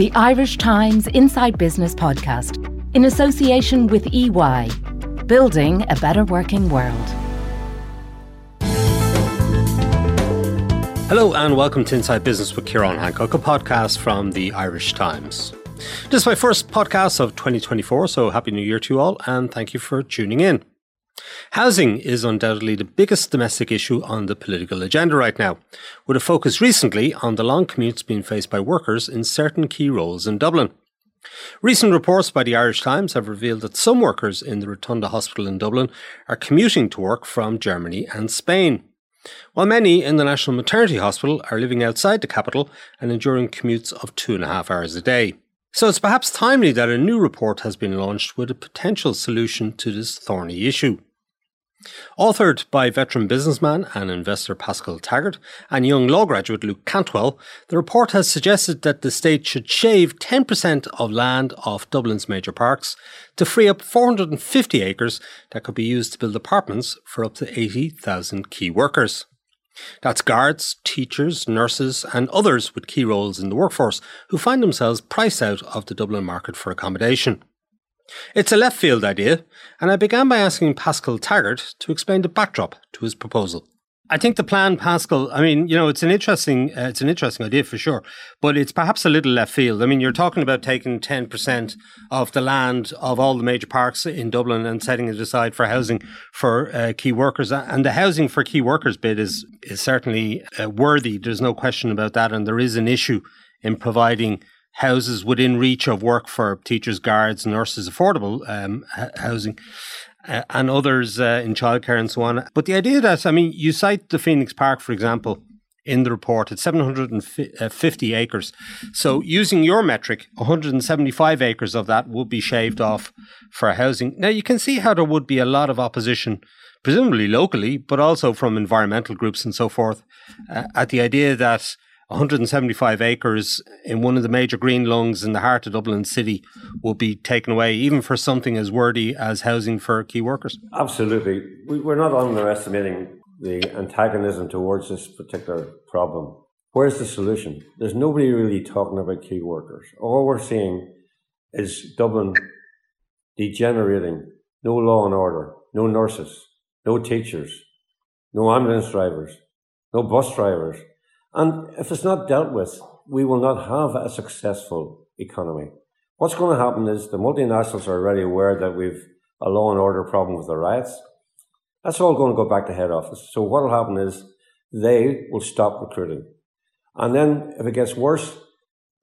the Irish Times Inside Business podcast in association with EY, building a better working world. Hello and welcome to Inside Business with Ciarán Hancock, a podcast from the Irish Times. This is my first podcast of 2024, so Happy New Year to you all and thank you for tuning in. Housing is undoubtedly the biggest domestic issue on the political agenda right now, with a focus recently on the long commutes being faced by workers in certain key roles in Dublin. Recent reports by the Irish Times have revealed that some workers in the Rotunda Hospital in Dublin are commuting to work from Germany and Spain, while many in the National Maternity Hospital are living outside the capital and enduring commutes of two and a half hours a day. So it's perhaps timely that a new report has been launched with a potential solution to this thorny issue. Authored by veteran businessman and investor Paschal Taggart and young law graduate Luke Cantwell, the report has suggested that the state should shave 10% of land off Dublin's major parks to free up 450 acres that could be used to build apartments for up to 80,000 key workers. That's guards, teachers, nurses, and others with key roles in the workforce who find themselves priced out of the Dublin market for accommodation. It's a left field idea, and I began by asking Paschal Taggart to explain the backdrop to his proposal. I think the plan, Paschal. I mean, you know, it's an interesting, uh, it's an interesting idea for sure, but it's perhaps a little left field. I mean, you're talking about taking ten percent of the land of all the major parks in Dublin and setting it aside for housing for uh, key workers, and the housing for key workers bit is is certainly uh, worthy. There's no question about that, and there is an issue in providing houses within reach of work for teachers, guards, nurses, affordable um, housing. Uh, and others uh, in childcare and so on. But the idea that, I mean, you cite the Phoenix Park, for example, in the report. It's 750 acres. So, using your metric, 175 acres of that would be shaved off for housing. Now, you can see how there would be a lot of opposition, presumably locally, but also from environmental groups and so forth, uh, at the idea that 175 acres in one of the major green lungs in the heart of Dublin City will be taken away, even for something as wordy as housing for key workers? Absolutely. We're not underestimating the antagonism towards this particular problem. Where's the solution? There's nobody really talking about key workers. All we're seeing is Dublin degenerating, no law and order, no nurses, no teachers, no ambulance drivers, no bus drivers and if it's not dealt with, we will not have a successful economy. What's going to happen is the multinationals are already aware that we've a law and order problem with the riots. That's all going to go back to head office. So what will happen is they will stop recruiting. And then if it gets worse,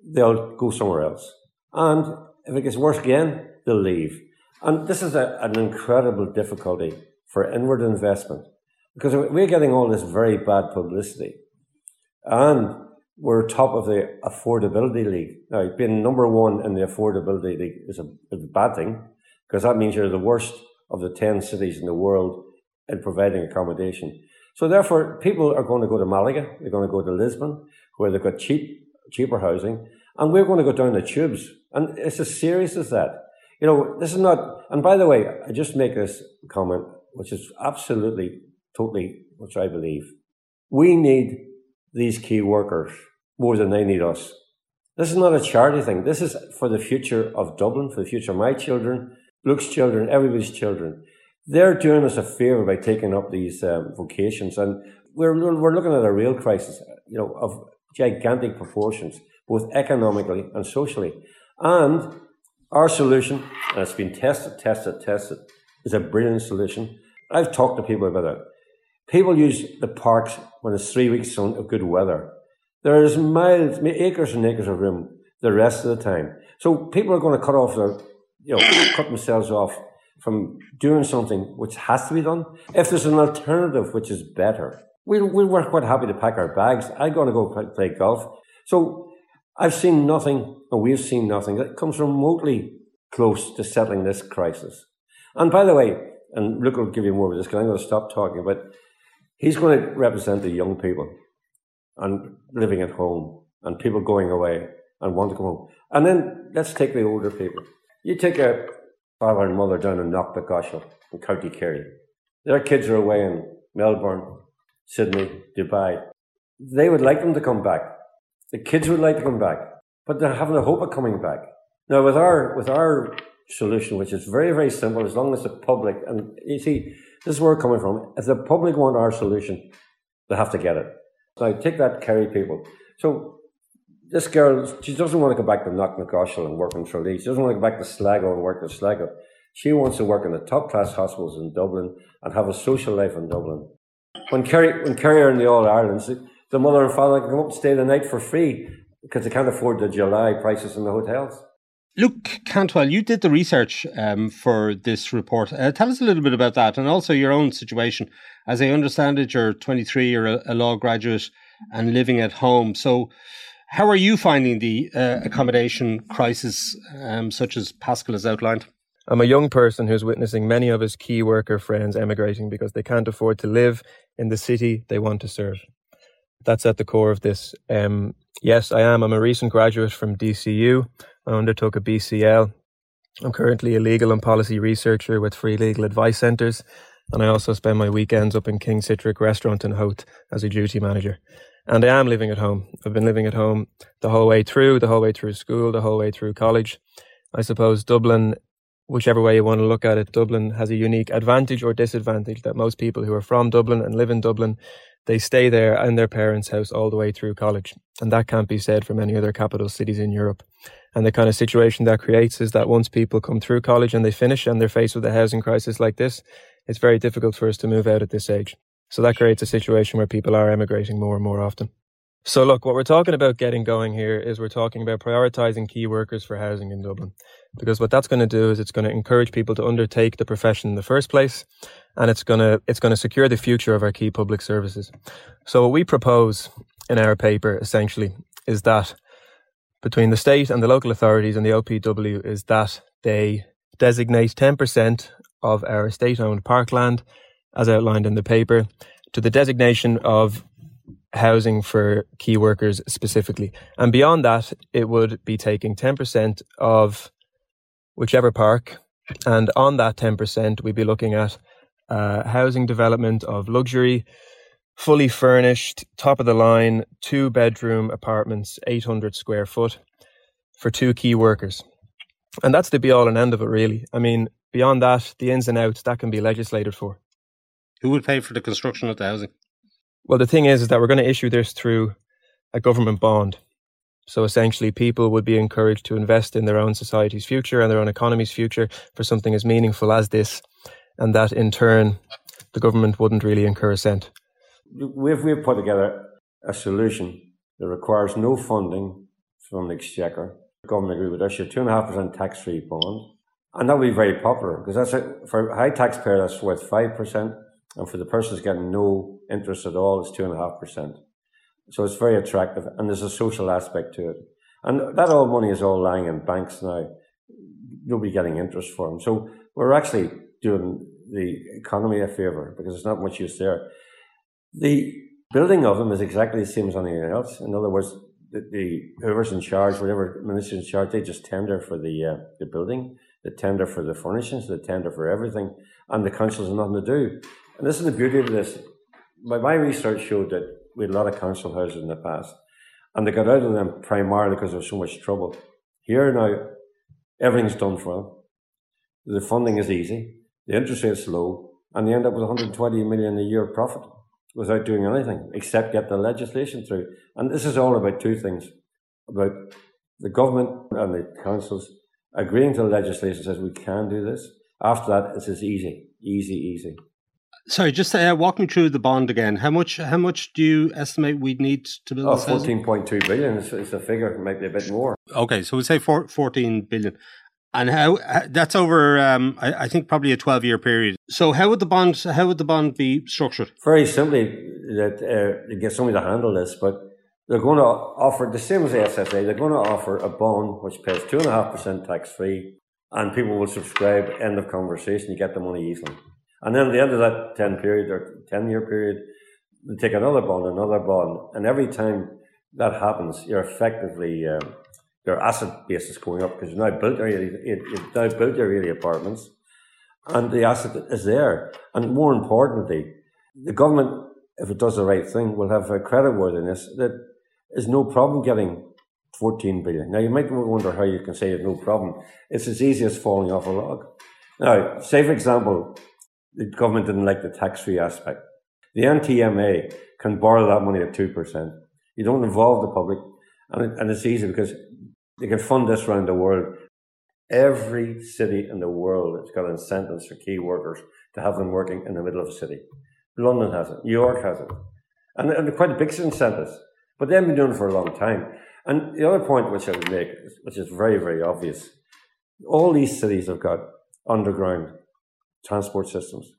they'll go somewhere else. And if it gets worse again, they'll leave. And this is a, an incredible difficulty for inward investment because we're getting all this very bad publicity. And we're top of the affordability league. Now, being number one in the affordability league is a, is a bad thing because that means you're the worst of the 10 cities in the world in providing accommodation. So therefore, people are going to go to Malaga, they're going to go to Lisbon, where they've got cheap, cheaper housing, and we're going to go down the tubes. And it's as serious as that. You know, this is not, and by the way, I just make this comment, which is absolutely, totally, which I believe. We need these key workers more than they need us. This is not a charity thing. This is for the future of Dublin, for the future of my children, Luke's children, everybody's children. They're doing us a favour by taking up these um, vocations, and we're we're looking at a real crisis, you know, of gigantic proportions, both economically and socially. And our solution, and it's been tested, tested, tested, is a brilliant solution. I've talked to people about it. People use the parks when it's three weeks of good weather. There is miles, acres and acres of room the rest of the time. So people are going to cut off their, you know, cut themselves off from doing something which has to be done. If there's an alternative which is better, we, we we're quite happy to pack our bags. I'm going to go play golf. So I've seen nothing, and we've seen nothing that comes remotely close to settling this crisis. And by the way, and Luke will give you more of this because I'm going to stop talking, but He's going to represent the young people and living at home and people going away and want to come home. And then let's take the older people. You take a father and mother down in Knocknagoshel in County Kerry. Their kids are away in Melbourne, Sydney, Dubai. They would like them to come back. The kids would like to come back. but they're having a hope of coming back. Now, with our with our solution, which is very very simple, as long as the public and you see, this is where we're coming from. If the public want our solution, they have to get it. Now, take that Kerry people. So this girl, she doesn't want to go back to Knocknagoshel and work in Tralee. She doesn't want to go back to Sligo and work in Sligo. She wants to work in the top class hospitals in Dublin and have a social life in Dublin. When Kerry, when Kerry are in the All Irelands, the mother and father can come up and stay the night for free because they can't afford the July prices in the hotels. Luke Cantwell, you did the research um, for this report. Uh, tell us a little bit about that and also your own situation. As I understand it, you're 23, you're a, a law graduate and living at home. So, how are you finding the uh, accommodation crisis, um, such as Paschal has outlined? I'm a young person who's witnessing many of his key worker friends emigrating because they can't afford to live in the city they want to serve. That's at the core of this. Um, yes, I am. I'm a recent graduate from DCU. I undertook a BCL. I'm currently a legal and policy researcher with Free Legal Advice Centres, and I also spend my weekends up in King Sitric Restaurant in Howth as a duty manager. And I am living at home. I've been living at home the whole way through, the whole way through school, the whole way through college. I suppose Dublin, whichever way you want to look at it, Dublin has a unique advantage or disadvantage that most people who are from Dublin and live in Dublin they stay there in their parents' house all the way through college. And that can't be said for many other capital cities in Europe. And the kind of situation that creates is that once people come through college and they finish and they're faced with a housing crisis like this, it's very difficult for us to move out at this age. So that creates a situation where people are emigrating more and more often. So look, what we're talking about getting going here is we're talking about prioritizing key workers for housing in Dublin. Because what that's going to do is it's going to encourage people to undertake the profession in the first place and it's going to it's going to secure the future of our key public services. So what we propose in our paper essentially is that between the state and the local authorities and the OPW is that they designate 10% of our state owned parkland as outlined in the paper to the designation of housing for key workers specifically. And beyond that, it would be taking 10% of whichever park. And on that 10%, we'd be looking at uh, housing development of luxury, fully furnished, top of the line, two bedroom apartments, 800 square foot for two key workers. And that's the be all and end of it, really. I mean, beyond that, the ins and outs, that can be legislated for. Who would pay for the construction of the housing? Well, the thing is, is that we're going to issue this through a government bond. So essentially, people would be encouraged to invest in their own society's future and their own economy's future for something as meaningful as this and that in turn the government wouldn't really incur a cent. We've, we've put together a solution that requires no funding from the Exchequer. The government agreed with us, a 2.5% tax free bond. And that would be very popular because that's a, for high taxpayer, that's worth 5%. And for the person who's getting no interest at all, it's 2.5%. So it's very attractive. And there's a social aspect to it. And that all money is all lying in banks now. Nobody getting interest for them. So we're actually doing the economy a favour because there's not much use there. The building of them is exactly the same as anything else. In other words, the, the whoever's in charge, whatever minister's in charge, they just tender for the uh, the building, the tender for the furnishings, the tender for everything, and the council has nothing to do. And this is the beauty of this. My, my research showed that we had a lot of council houses in the past, and they got out of them primarily because there was so much trouble. Here now, everything's done for them. The funding is easy the interest rate's low, and they end up with 120 million a year profit without doing anything except get the legislation through. And this is all about two things about the government and the councils agreeing to the legislation says we can do this. After that, it's just easy, easy, easy. Sorry, just uh, walk me through the bond again. How much? How much do you estimate we'd need to build? Oh, fourteen point two billion. It's, it's a figure, it might be a bit more. Okay, so we say four, 14 billion. And how that's over, um, I, I, think probably a twelve year period. So how would the bond how would the bond be structured? Very simply, that uh, get somebody to handle this, but they're going to offer the same as the SFA. They're going to offer a bond which pays two and a half percent tax free, and people will subscribe. End of conversation. You get the money easily, and then at the end of that ten period or ten year period, they take another bond, another bond, and every time that happens, you're effectively um, their asset base is going up because you've now built area, you've now built area apartments, and the asset is there. And more importantly, the government, if it does the right thing, will have a creditworthiness that is no problem getting 14 billion. Now, you might wonder how you can say it's no problem. It's as easy as falling off a log. Now, say, for example, the government didn't like the tax free aspect. The NTMA can borrow that money at 2%. You don't involve the public, and, it, and it's easy because they can fund this around the world. Every city in the world has got incentives for key workers to have them working in the middle of a city. London has it, New York has it, and, and quite big incentives. But they've been doing it for a long time. And the other point which I would make, which is very, very obvious, all these cities have got underground transport systems,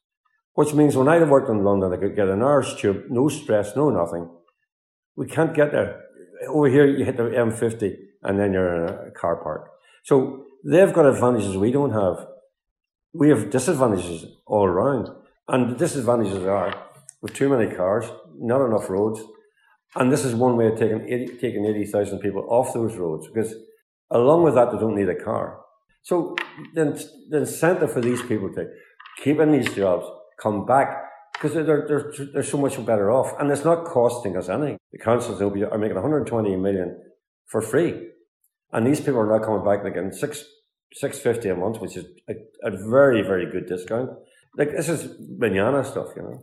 which means when I worked in London, I could get an hour's tube, no stress, no nothing. We can't get there. Over here, you hit the M50 and then you're in a car park. So they've got advantages we don't have. We have disadvantages all around. And the disadvantages are with too many cars, not enough roads. And this is one way of taking 80, taking 80,000 people off those roads because along with that, they don't need a car. So the, the incentive for these people to keep in these jobs, come back, because they're, they're, they're so much better off. And it's not costing us anything. The councils are making 120 million for free. And these people are now coming back like in six, 650 a month, which is a, a very, very good discount. Like this is banana stuff, you know.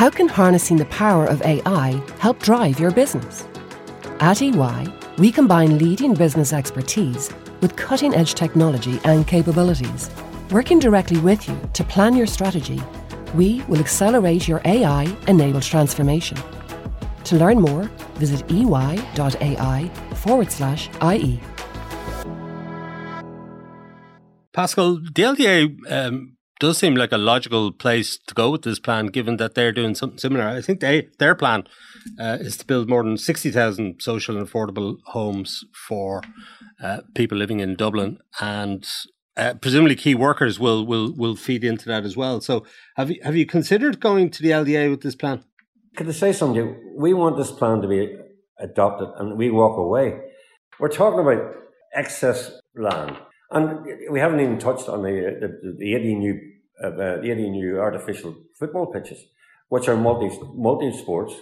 How can harnessing the power of AI help drive your business? At EY, we combine leading business expertise with cutting edge technology and capabilities. Working directly with you to plan your strategy, we will accelerate your AI enabled transformation. To learn more, visit ey.ai forward slash IE. Paschal, the LDA um, does seem like a logical place to go with this plan, given that they're doing something similar. I think they their plan uh, is to build more than sixty thousand social and affordable homes for uh, people living in Dublin, and uh, presumably key workers will will will feed into that as well. So, have you have you considered going to the LDA with this plan? Could I say something? We want this plan to be adopted, and we walk away. We're talking about excess land and we haven't even touched on the, the, the 80 new, uh, the 80 new artificial football pitches, which are multi, multi sports,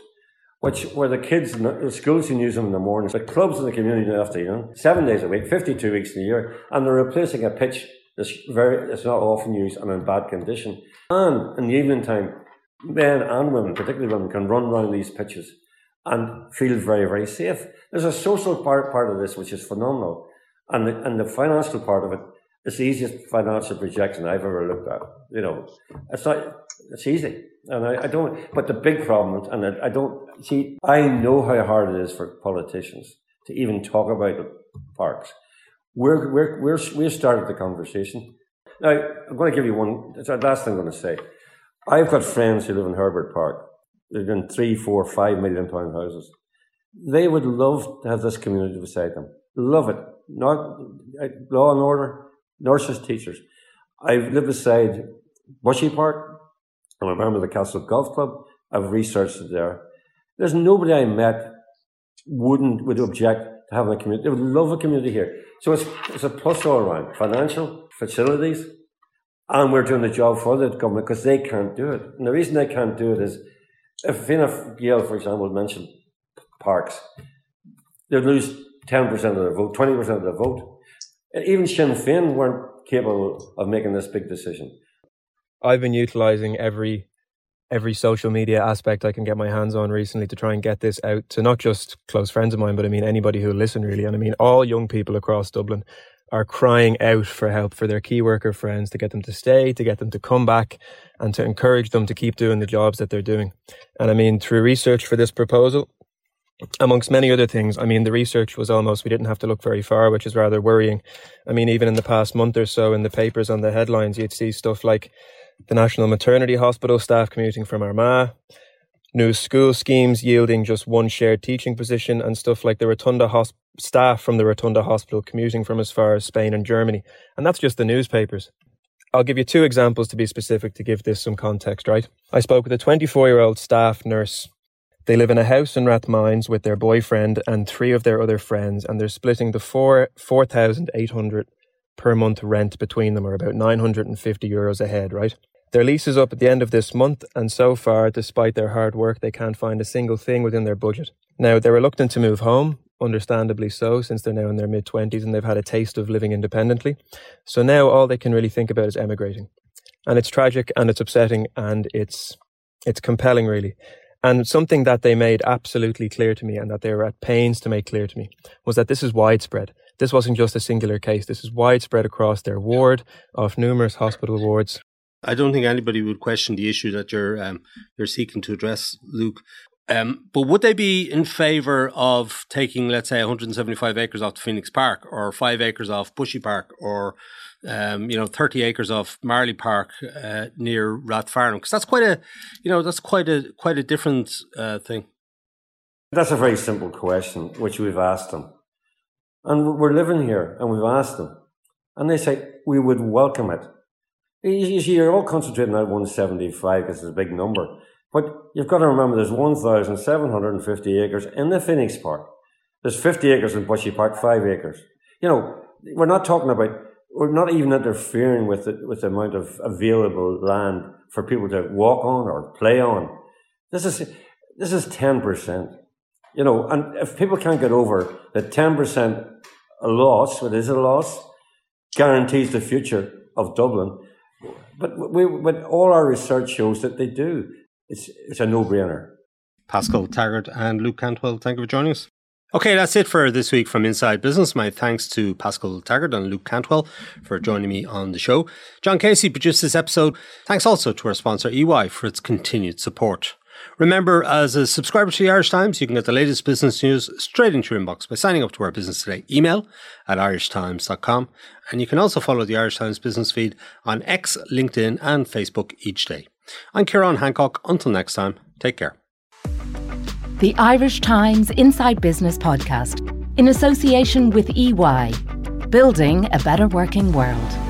which where the kids, the schools can use them in the mornings, the clubs in the community after, you know, seven days a week, 52 weeks in a year, and they're replacing a pitch that's very, it's not often used and in bad condition. And in the evening time, men and women, particularly women, can run around these pitches and feel very, very safe. There's a social part, part of this which is phenomenal. And the, and the financial part of it, it's the easiest financial projection I've ever looked at. You know, it's not, it's easy. And I, I don't, but the big problem, and I, I don't, see, I know how hard it is for politicians to even talk about parks. We're, we're, we're, we started the conversation. Now, I'm going to give you one, it's the last thing I'm going to say. I've got friends who live in Herbert Park. They've in three, four, five million pound houses. They would love to have this community beside them. Love it not law and order, nurses, teachers. I've lived beside Bushy Park. I'm a member of the Castle Golf Club. I've researched it there. There's nobody I met wouldn't would object to having a community. They would love a community here. So it's it's a plus all around. Financial, facilities, and we're doing the job for the government because they can't do it. And the reason they can't do it is if Fianna Gael, for example, mentioned parks, they'd lose 10% of their vote, 20% of their vote. And even Sinn Féin weren't capable of making this big decision. I've been utilizing every every social media aspect I can get my hands on recently to try and get this out to not just close friends of mine, but I mean anybody who listen really. And I mean all young people across Dublin are crying out for help for their key worker friends to get them to stay, to get them to come back, and to encourage them to keep doing the jobs that they're doing. And I mean, through research for this proposal, amongst many other things. I mean, the research was almost, we didn't have to look very far, which is rather worrying. I mean, even in the past month or so in the papers on the headlines, you'd see stuff like the National Maternity Hospital staff commuting from Armagh, new school schemes yielding just one shared teaching position, and stuff like the Rotunda hosp- staff from the Rotunda Hospital commuting from as far as Spain and Germany. And that's just the newspapers. I'll give you two examples to be specific to give this some context, right? I spoke with a 24 year old staff nurse they live in a house in Rathmines with their boyfriend and three of their other friends, and they're splitting the four four thousand eight hundred per month rent between them, or about nine hundred and fifty euros a head, right? Their lease is up at the end of this month, and so far, despite their hard work, they can't find a single thing within their budget. Now, they're reluctant to move home, understandably so, since they're now in their mid 20s and they've had a taste of living independently. So now all they can really think about is emigrating. And it's tragic and it's upsetting and it's, it's compelling, really. And something that they made absolutely clear to me and that they were at pains to make clear to me was that this is widespread. This wasn't just a singular case. This is widespread across their ward of numerous hospital wards I don't think anybody would question the issue that you're um, you're seeking to address, Luke. Um, but would they be in favour of taking, let's say, 175 acres off the Phoenix Park, or five acres off Bushy Park, or um, you know, 30 acres off Marlay Park uh, near Rathfarnham? Because that's quite a, you know, that's quite a quite a different uh, thing. That's a very simple question, which we've asked them, and we're living here, and we've asked them, and they say we would welcome it you see, you're all concentrating on 175 because it's a big number. But you've got to remember there's 1,750 acres in the Phoenix Park. There's 50 acres in Bushy Park, 5 acres. You know, we're not talking about, we're not even interfering with the, with the amount of available land for people to walk on or play on. This is, this is 10%. You know, and if people can't get over that 10% a loss, what is a loss, guarantees the future of Dublin, but we, but all our research shows that they do. It's it's a no brainer. Paschal Taggart and Luke Cantwell, thank you for joining us. Okay, that's it for this week from Inside Business. My thanks to Paschal Taggart and Luke Cantwell for joining me on the show. John Casey produced this episode. Thanks also to our sponsor EY for its continued support. Remember, as a subscriber to the Irish Times, you can get the latest business news straight into your inbox by signing up to our Business Today email at irishtimes.com. And you can also follow the Irish Times business feed on X, LinkedIn, and Facebook each day. I'm Ciarán Hancock. Until next time, take care. The Irish Times Inside Business Podcast, in association with EY, building a better working world.